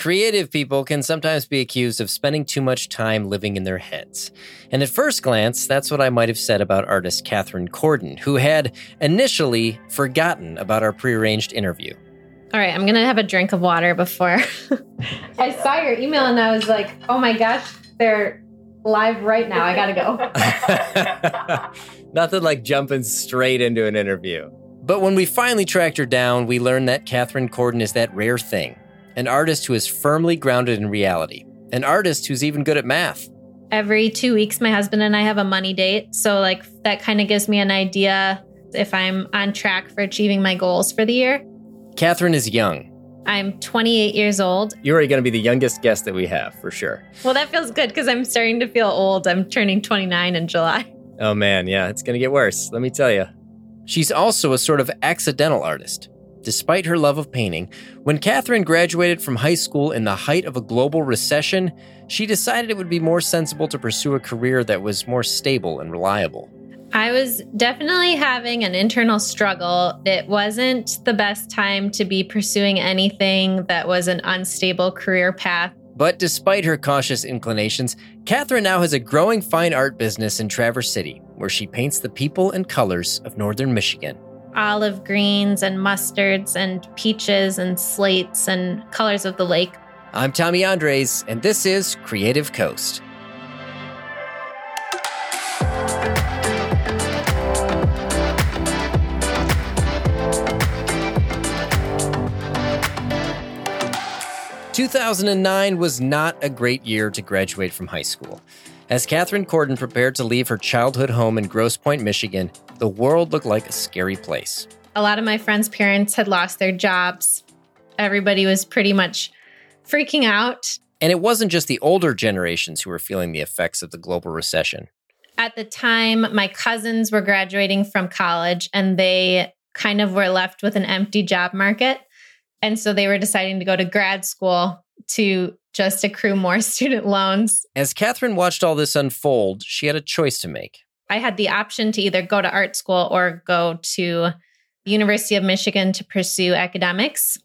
Creative people can sometimes be accused of spending too much time living in their heads. And at first glance, that's what I might have said about artist Katherine Corden, who had initially forgotten about our prearranged interview. All right, I'm gonna have a drink of water before. I saw your email and I was like, oh my gosh, they're live right now. I gotta go. Nothing like jumping straight into an interview. But when we finally tracked her down, we learned that Katherine Corden is that rare thing an artist who is firmly grounded in reality, an artist who's even good at math. Every two weeks, my husband and I have a money date. So, like, that kind of gives me an idea if I'm on track for achieving my goals for the year. Catherine is young. I'm 28 years old. You're already going to be the youngest guest that we have, for sure. Well, that feels good because I'm starting to feel old. I'm turning 29 in July. Oh, man. Yeah, it's going to get worse. Let me tell you. She's also a sort of accidental artist. Despite her love of painting, when Catherine graduated from high school in the height of a global recession, she decided it would be more sensible to pursue a career that was more stable and reliable. I was definitely having an internal struggle. It wasn't the best time to be pursuing anything that was an unstable career path. But despite her cautious inclinations, Catherine now has a growing fine art business in Traverse City, where she paints the people and colors of northern Michigan. Olive greens and mustards and peaches and slates and colors of the lake. I'm Tommy Andres, and this is Creative Coast. 2009 was not a great year to graduate from high school. As Katherine Corden prepared to leave her childhood home in Grosse Pointe, Michigan, the world looked like a scary place. A lot of my friends' parents had lost their jobs. Everybody was pretty much freaking out. And it wasn't just the older generations who were feeling the effects of the global recession. At the time, my cousins were graduating from college and they kind of were left with an empty job market. And so they were deciding to go to grad school to just accrue more student loans. As Catherine watched all this unfold, she had a choice to make. I had the option to either go to art school or go to the University of Michigan to pursue academics.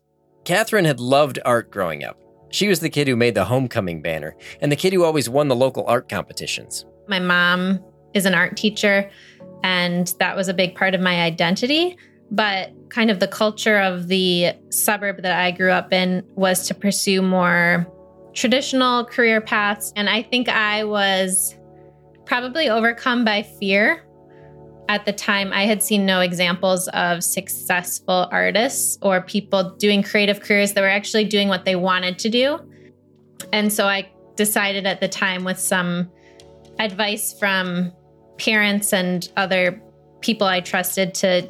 Catherine had loved art growing up. She was the kid who made the homecoming banner and the kid who always won the local art competitions. My mom is an art teacher, and that was a big part of my identity. But kind of the culture of the suburb that I grew up in was to pursue more traditional career paths. And I think I was probably overcome by fear. At the time, I had seen no examples of successful artists or people doing creative careers that were actually doing what they wanted to do. And so I decided at the time, with some advice from parents and other people I trusted, to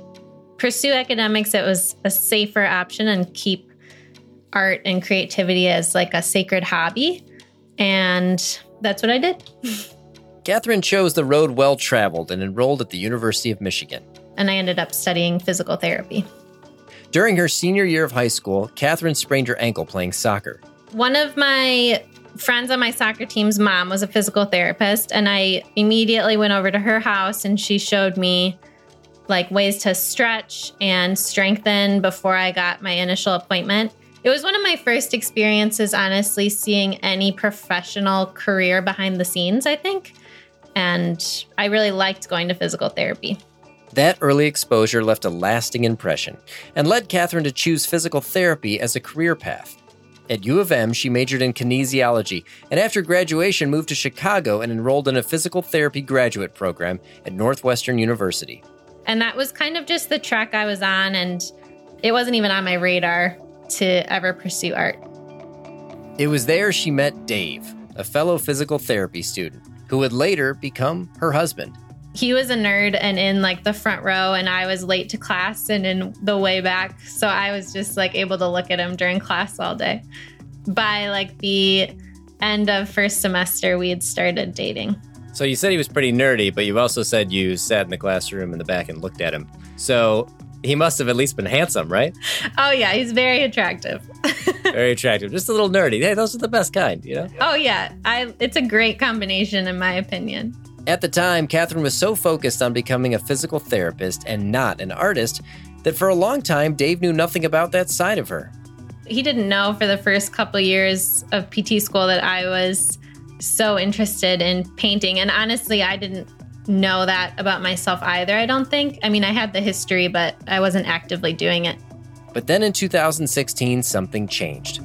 pursue academics, it was a safer option and keep art and creativity as like a sacred hobby. And that's what I did. Catherine chose the road well traveled and enrolled at the University of Michigan. And I ended up studying physical therapy. During her senior year of high school, Catherine sprained her ankle playing soccer. One of my friends on my soccer team's mom was a physical therapist, and I immediately went over to her house and she showed me like ways to stretch and strengthen before I got my initial appointment. It was one of my first experiences, honestly, seeing any professional career behind the scenes, I think. And I really liked going to physical therapy. That early exposure left a lasting impression and led Catherine to choose physical therapy as a career path. At U of M, she majored in kinesiology and after graduation moved to Chicago and enrolled in a physical therapy graduate program at Northwestern University. And that was kind of just the track I was on, and it wasn't even on my radar to ever pursue art. It was there she met Dave, a fellow physical therapy student who would later become her husband. He was a nerd and in like the front row, and I was late to class and in the way back. So I was just like able to look at him during class all day. By like the end of first semester, we had started dating. So you said he was pretty nerdy, but you also said you sat in the classroom in the back and looked at him. So he must have at least been handsome, right? Oh yeah, he's very attractive. very attractive. Just a little nerdy. Hey, those are the best kind, you know? Oh yeah. I it's a great combination in my opinion. At the time, Catherine was so focused on becoming a physical therapist and not an artist that for a long time Dave knew nothing about that side of her. He didn't know for the first couple years of PT school that I was so interested in painting. And honestly, I didn't know that about myself either, I don't think. I mean, I had the history, but I wasn't actively doing it. But then in 2016, something changed.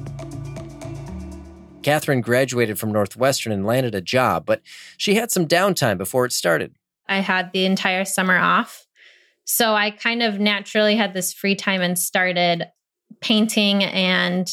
Catherine graduated from Northwestern and landed a job, but she had some downtime before it started. I had the entire summer off. So I kind of naturally had this free time and started painting and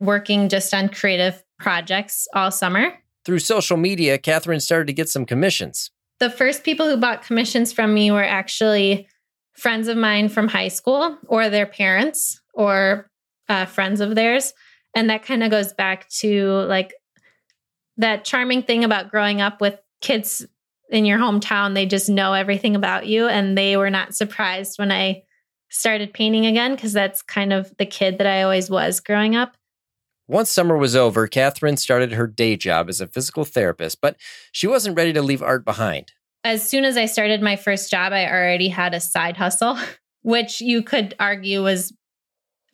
working just on creative projects all summer. Through social media, Catherine started to get some commissions. The first people who bought commissions from me were actually friends of mine from high school or their parents or uh, friends of theirs. And that kind of goes back to like that charming thing about growing up with kids in your hometown. They just know everything about you. And they were not surprised when I started painting again because that's kind of the kid that I always was growing up. Once summer was over, Catherine started her day job as a physical therapist, but she wasn't ready to leave art behind. As soon as I started my first job, I already had a side hustle, which you could argue was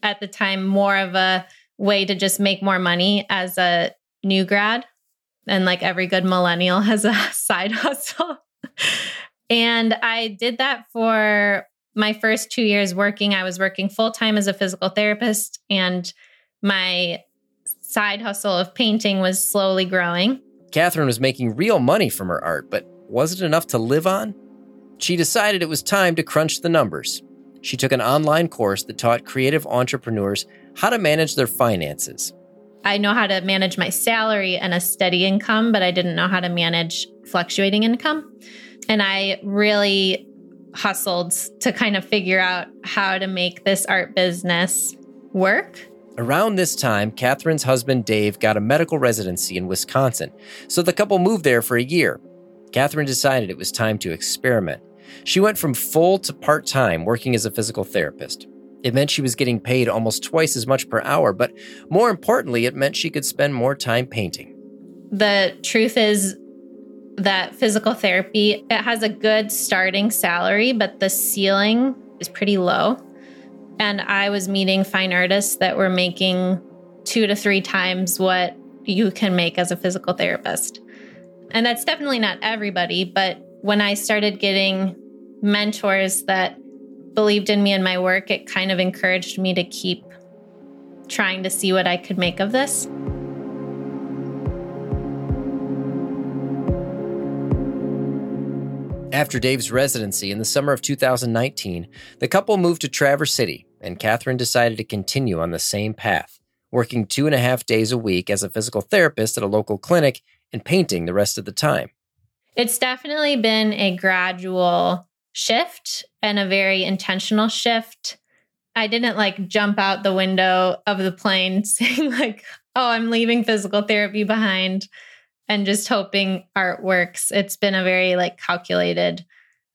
at the time more of a way to just make more money as a new grad. And like every good millennial has a side hustle. and I did that for my first two years working. I was working full time as a physical therapist, and my side hustle of painting was slowly growing. Catherine was making real money from her art, but was it enough to live on? She decided it was time to crunch the numbers. She took an online course that taught creative entrepreneurs how to manage their finances. I know how to manage my salary and a steady income, but I didn't know how to manage fluctuating income. And I really hustled to kind of figure out how to make this art business work. Around this time, Catherine's husband Dave got a medical residency in Wisconsin, so the couple moved there for a year. Catherine decided it was time to experiment. She went from full to part time working as a physical therapist. It meant she was getting paid almost twice as much per hour, but more importantly, it meant she could spend more time painting. The truth is that physical therapy it has a good starting salary, but the ceiling is pretty low. And I was meeting fine artists that were making two to three times what you can make as a physical therapist. And that's definitely not everybody, but when I started getting mentors that believed in me and my work, it kind of encouraged me to keep trying to see what I could make of this. After Dave's residency in the summer of 2019, the couple moved to Traverse City, and Catherine decided to continue on the same path, working two and a half days a week as a physical therapist at a local clinic and painting the rest of the time. It's definitely been a gradual shift and a very intentional shift. I didn't like jump out the window of the plane saying, like, oh, I'm leaving physical therapy behind and just hoping art works. It's been a very like calculated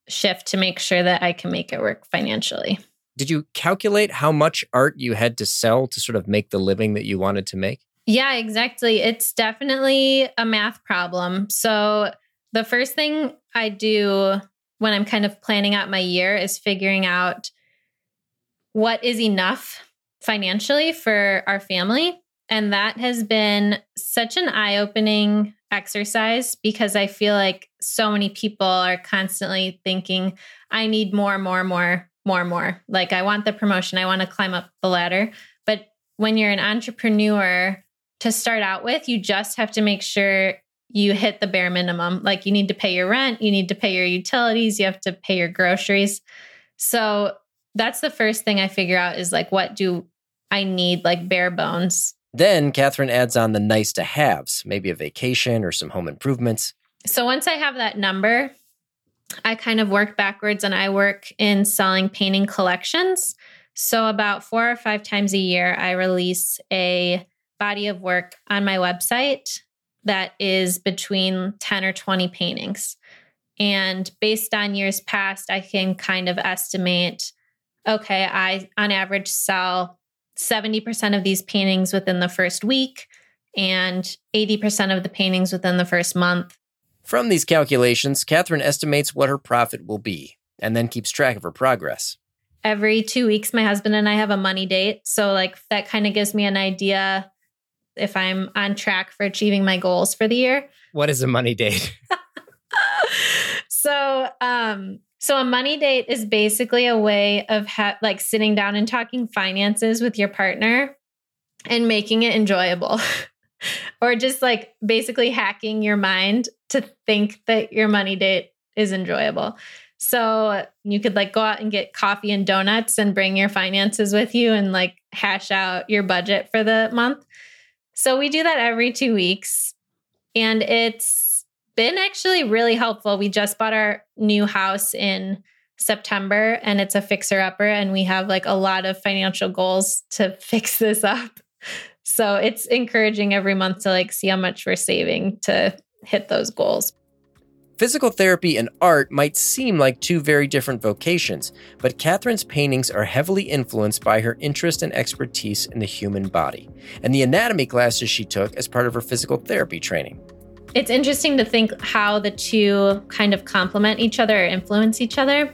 shift to make sure that I can make it work financially. Did you calculate how much art you had to sell to sort of make the living that you wanted to make? Yeah, exactly. It's definitely a math problem. So, the first thing I do when I'm kind of planning out my year is figuring out what is enough financially for our family. And that has been such an eye opening exercise because I feel like so many people are constantly thinking, I need more, more, more, more, more. Like, I want the promotion, I want to climb up the ladder. But when you're an entrepreneur, to start out with, you just have to make sure you hit the bare minimum. Like, you need to pay your rent, you need to pay your utilities, you have to pay your groceries. So, that's the first thing I figure out is like, what do I need, like bare bones then Catherine adds on the nice to haves, maybe a vacation or some home improvements. So once I have that number, I kind of work backwards and I work in selling painting collections. So about four or five times a year, I release a body of work on my website that is between 10 or 20 paintings. And based on years past, I can kind of estimate okay, I on average sell 70% of these paintings within the first week and 80% of the paintings within the first month. From these calculations, Catherine estimates what her profit will be and then keeps track of her progress. every two weeks, my husband and I have a money date. So, like, that kind of gives me an idea if I'm on track for achieving my goals for the year. What is a money date? so, um, so a money date is basically a way of ha- like sitting down and talking finances with your partner and making it enjoyable. or just like basically hacking your mind to think that your money date is enjoyable. So you could like go out and get coffee and donuts and bring your finances with you and like hash out your budget for the month. So we do that every two weeks. And it's been actually really helpful. We just bought our new house in September and it's a fixer upper. And we have like a lot of financial goals to fix this up. So it's encouraging every month to like see how much we're saving to hit those goals. Physical therapy and art might seem like two very different vocations, but Catherine's paintings are heavily influenced by her interest and expertise in the human body and the anatomy classes she took as part of her physical therapy training. It's interesting to think how the two kind of complement each other or influence each other.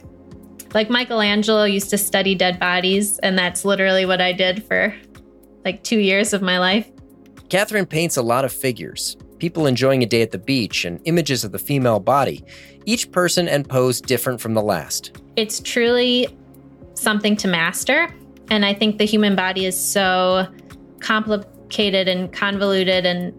Like Michelangelo used to study dead bodies, and that's literally what I did for like two years of my life. Catherine paints a lot of figures, people enjoying a day at the beach, and images of the female body, each person and pose different from the last. It's truly something to master. And I think the human body is so complicated and convoluted. And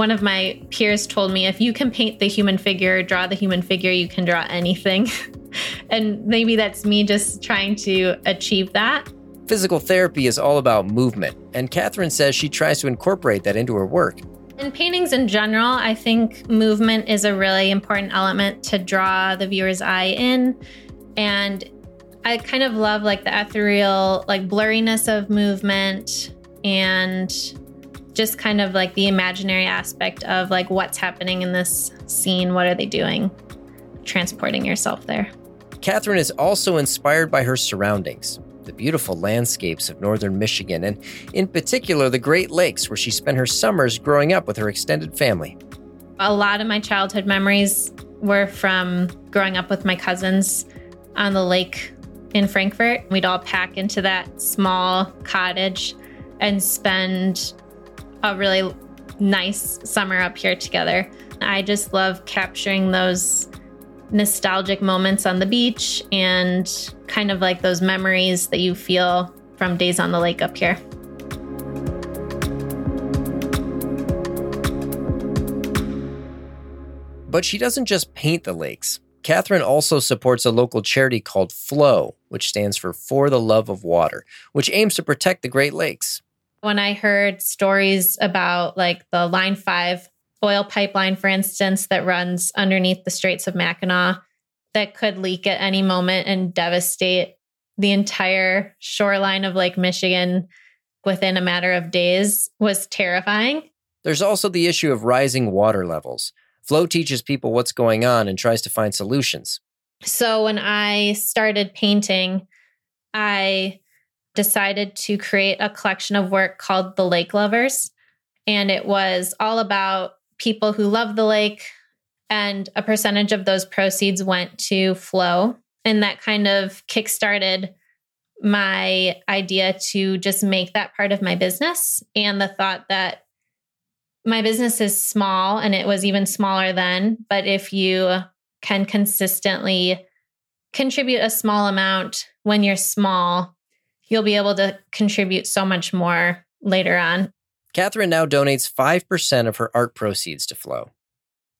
one of my peers told me if you can paint the human figure, draw the human figure, you can draw anything. and maybe that's me just trying to achieve that. Physical therapy is all about movement, and Catherine says she tries to incorporate that into her work. In paintings in general, I think movement is a really important element to draw the viewer's eye in. And I kind of love like the ethereal, like blurriness of movement and just kind of like the imaginary aspect of like what's happening in this scene. What are they doing? Transporting yourself there. Catherine is also inspired by her surroundings the beautiful landscapes of northern Michigan, and in particular the Great Lakes, where she spent her summers growing up with her extended family. A lot of my childhood memories were from growing up with my cousins on the lake in Frankfort. We'd all pack into that small cottage and spend a really nice summer up here together. I just love capturing those nostalgic moments on the beach and kind of like those memories that you feel from days on the lake up here. But she doesn't just paint the lakes. Catherine also supports a local charity called FLOW, which stands for For the Love of Water, which aims to protect the Great Lakes. When I heard stories about like the Line 5 oil pipeline, for instance, that runs underneath the Straits of Mackinac that could leak at any moment and devastate the entire shoreline of Lake Michigan within a matter of days was terrifying. There's also the issue of rising water levels. Flow teaches people what's going on and tries to find solutions. So when I started painting, I decided to create a collection of work called The Lake Lovers. And it was all about people who love the lake, and a percentage of those proceeds went to Flow. And that kind of kickstarted my idea to just make that part of my business and the thought that my business is small and it was even smaller then. But if you can consistently contribute a small amount when you're small, you'll be able to contribute so much more later on. Catherine now donates 5% of her art proceeds to Flow.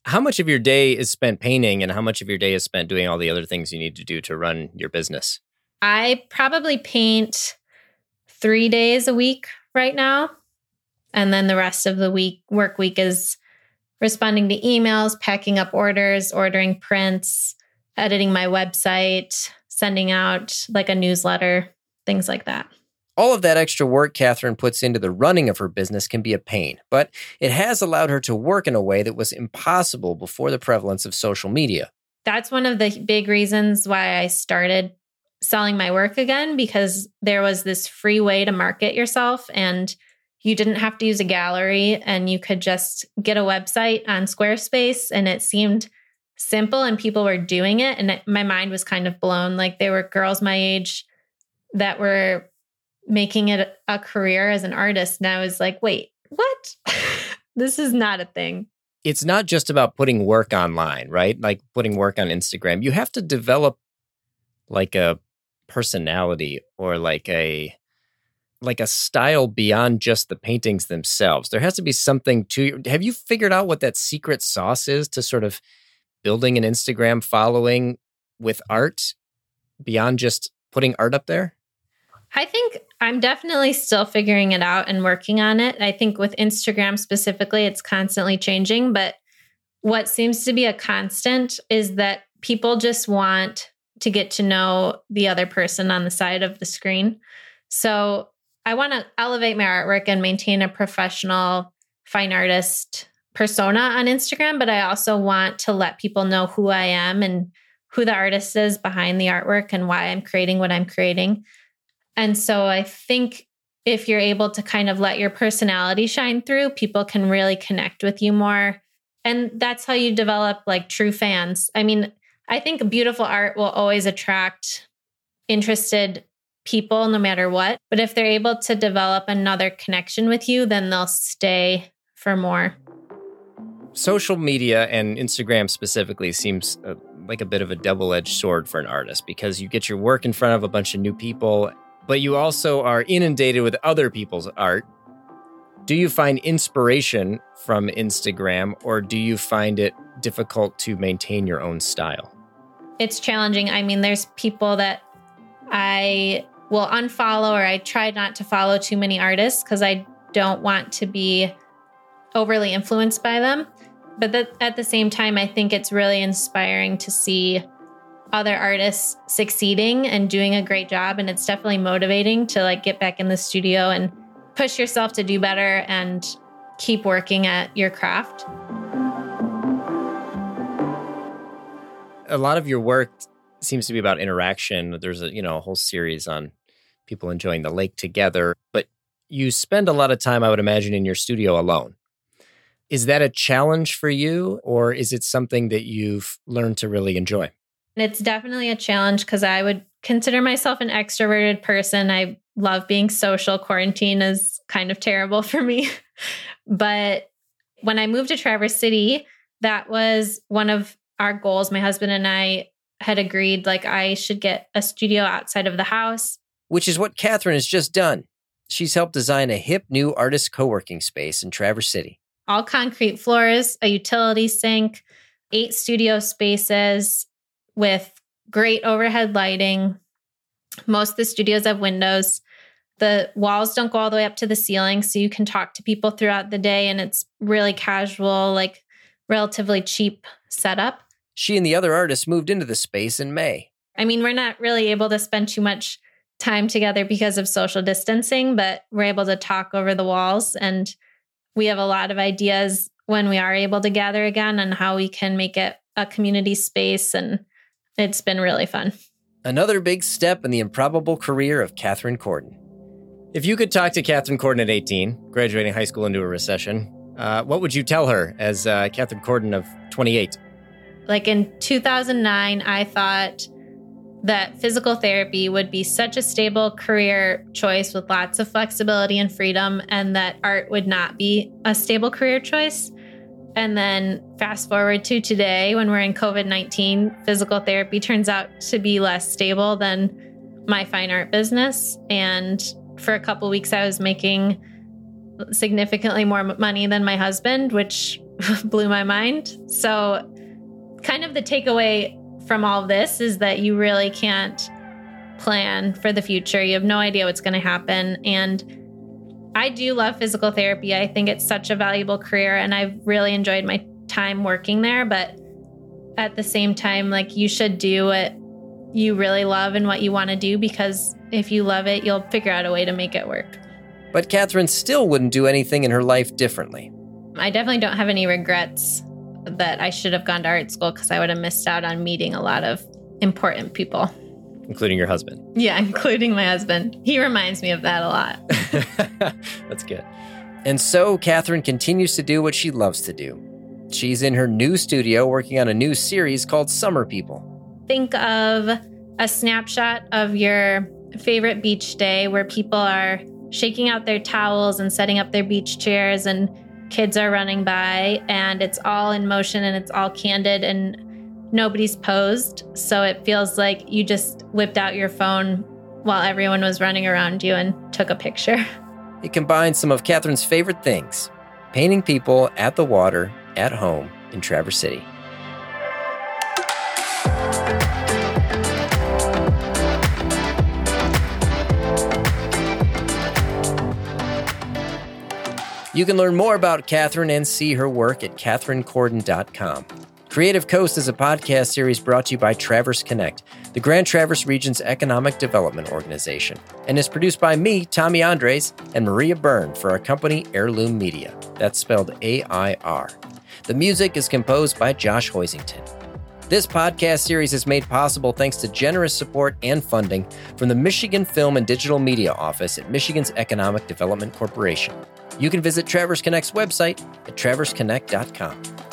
How much of your day is spent painting and how much of your day is spent doing all the other things you need to do to run your business? I probably paint three days a week right now. And then the rest of the week, work week is responding to emails, packing up orders, ordering prints, editing my website, sending out like a newsletter, things like that. All of that extra work Catherine puts into the running of her business can be a pain, but it has allowed her to work in a way that was impossible before the prevalence of social media. That's one of the big reasons why I started selling my work again because there was this free way to market yourself and you didn't have to use a gallery and you could just get a website on Squarespace and it seemed simple and people were doing it and my mind was kind of blown like there were girls my age that were making it a career as an artist. And I was like, wait, what? this is not a thing. It's not just about putting work online, right? Like putting work on Instagram. You have to develop like a personality or like a like a style beyond just the paintings themselves. There has to be something to have you figured out what that secret sauce is to sort of building an Instagram following with art beyond just putting art up there? I think I'm definitely still figuring it out and working on it. I think with Instagram specifically, it's constantly changing. But what seems to be a constant is that people just want to get to know the other person on the side of the screen. So I want to elevate my artwork and maintain a professional fine artist persona on Instagram, but I also want to let people know who I am and who the artist is behind the artwork and why I'm creating what I'm creating. And so I think if you're able to kind of let your personality shine through, people can really connect with you more. And that's how you develop like true fans. I mean, I think beautiful art will always attract interested people no matter what. But if they're able to develop another connection with you, then they'll stay for more. Social media and Instagram specifically seems uh, like a bit of a double edged sword for an artist because you get your work in front of a bunch of new people but you also are inundated with other people's art. Do you find inspiration from Instagram or do you find it difficult to maintain your own style? It's challenging. I mean, there's people that I will unfollow or I try not to follow too many artists because I don't want to be overly influenced by them. But that, at the same time, I think it's really inspiring to see other artists succeeding and doing a great job and it's definitely motivating to like get back in the studio and push yourself to do better and keep working at your craft. A lot of your work seems to be about interaction. There's a, you know, a whole series on people enjoying the lake together, but you spend a lot of time I would imagine in your studio alone. Is that a challenge for you or is it something that you've learned to really enjoy? It's definitely a challenge because I would consider myself an extroverted person. I love being social. Quarantine is kind of terrible for me. but when I moved to Traverse City, that was one of our goals. My husband and I had agreed like I should get a studio outside of the house. Which is what Catherine has just done. She's helped design a hip new artist co working space in Traverse City. All concrete floors, a utility sink, eight studio spaces, with great overhead lighting. Most of the studios have windows. The walls don't go all the way up to the ceiling, so you can talk to people throughout the day, and it's really casual, like relatively cheap setup. She and the other artists moved into the space in May. I mean, we're not really able to spend too much time together because of social distancing, but we're able to talk over the walls. And we have a lot of ideas when we are able to gather again on how we can make it a community space and it's been really fun. Another big step in the improbable career of Catherine Corden. If you could talk to Catherine Corden at 18, graduating high school into a recession, uh, what would you tell her as uh, Catherine Corden of 28? Like in 2009, I thought that physical therapy would be such a stable career choice with lots of flexibility and freedom, and that art would not be a stable career choice. And then fast forward to today when we're in COVID 19, physical therapy turns out to be less stable than my fine art business. And for a couple weeks, I was making significantly more money than my husband, which blew my mind. So, kind of the takeaway from all this is that you really can't plan for the future. You have no idea what's going to happen. And I do love physical therapy. I think it's such a valuable career and I've really enjoyed my time working there. But at the same time, like you should do what you really love and what you want to do because if you love it, you'll figure out a way to make it work. But Catherine still wouldn't do anything in her life differently. I definitely don't have any regrets that I should have gone to art school because I would have missed out on meeting a lot of important people including your husband. Yeah, including my husband. He reminds me of that a lot. That's good. And so Catherine continues to do what she loves to do. She's in her new studio working on a new series called Summer People. Think of a snapshot of your favorite beach day where people are shaking out their towels and setting up their beach chairs and kids are running by and it's all in motion and it's all candid and nobody's posed. So it feels like you just whipped out your phone while everyone was running around you and took a picture. It combines some of Catherine's favorite things painting people at the water, at home in Traverse City. You can learn more about Catherine and see her work at catherinecorden.com. Creative Coast is a podcast series brought to you by Traverse Connect, the Grand Traverse Region's economic development organization, and is produced by me, Tommy Andres, and Maria Byrne for our company Airloom Media. That's spelled A I R. The music is composed by Josh Hoisington. This podcast series is made possible thanks to generous support and funding from the Michigan Film and Digital Media Office at Michigan's Economic Development Corporation. You can visit Traverse Connect's website at traverseconnect.com.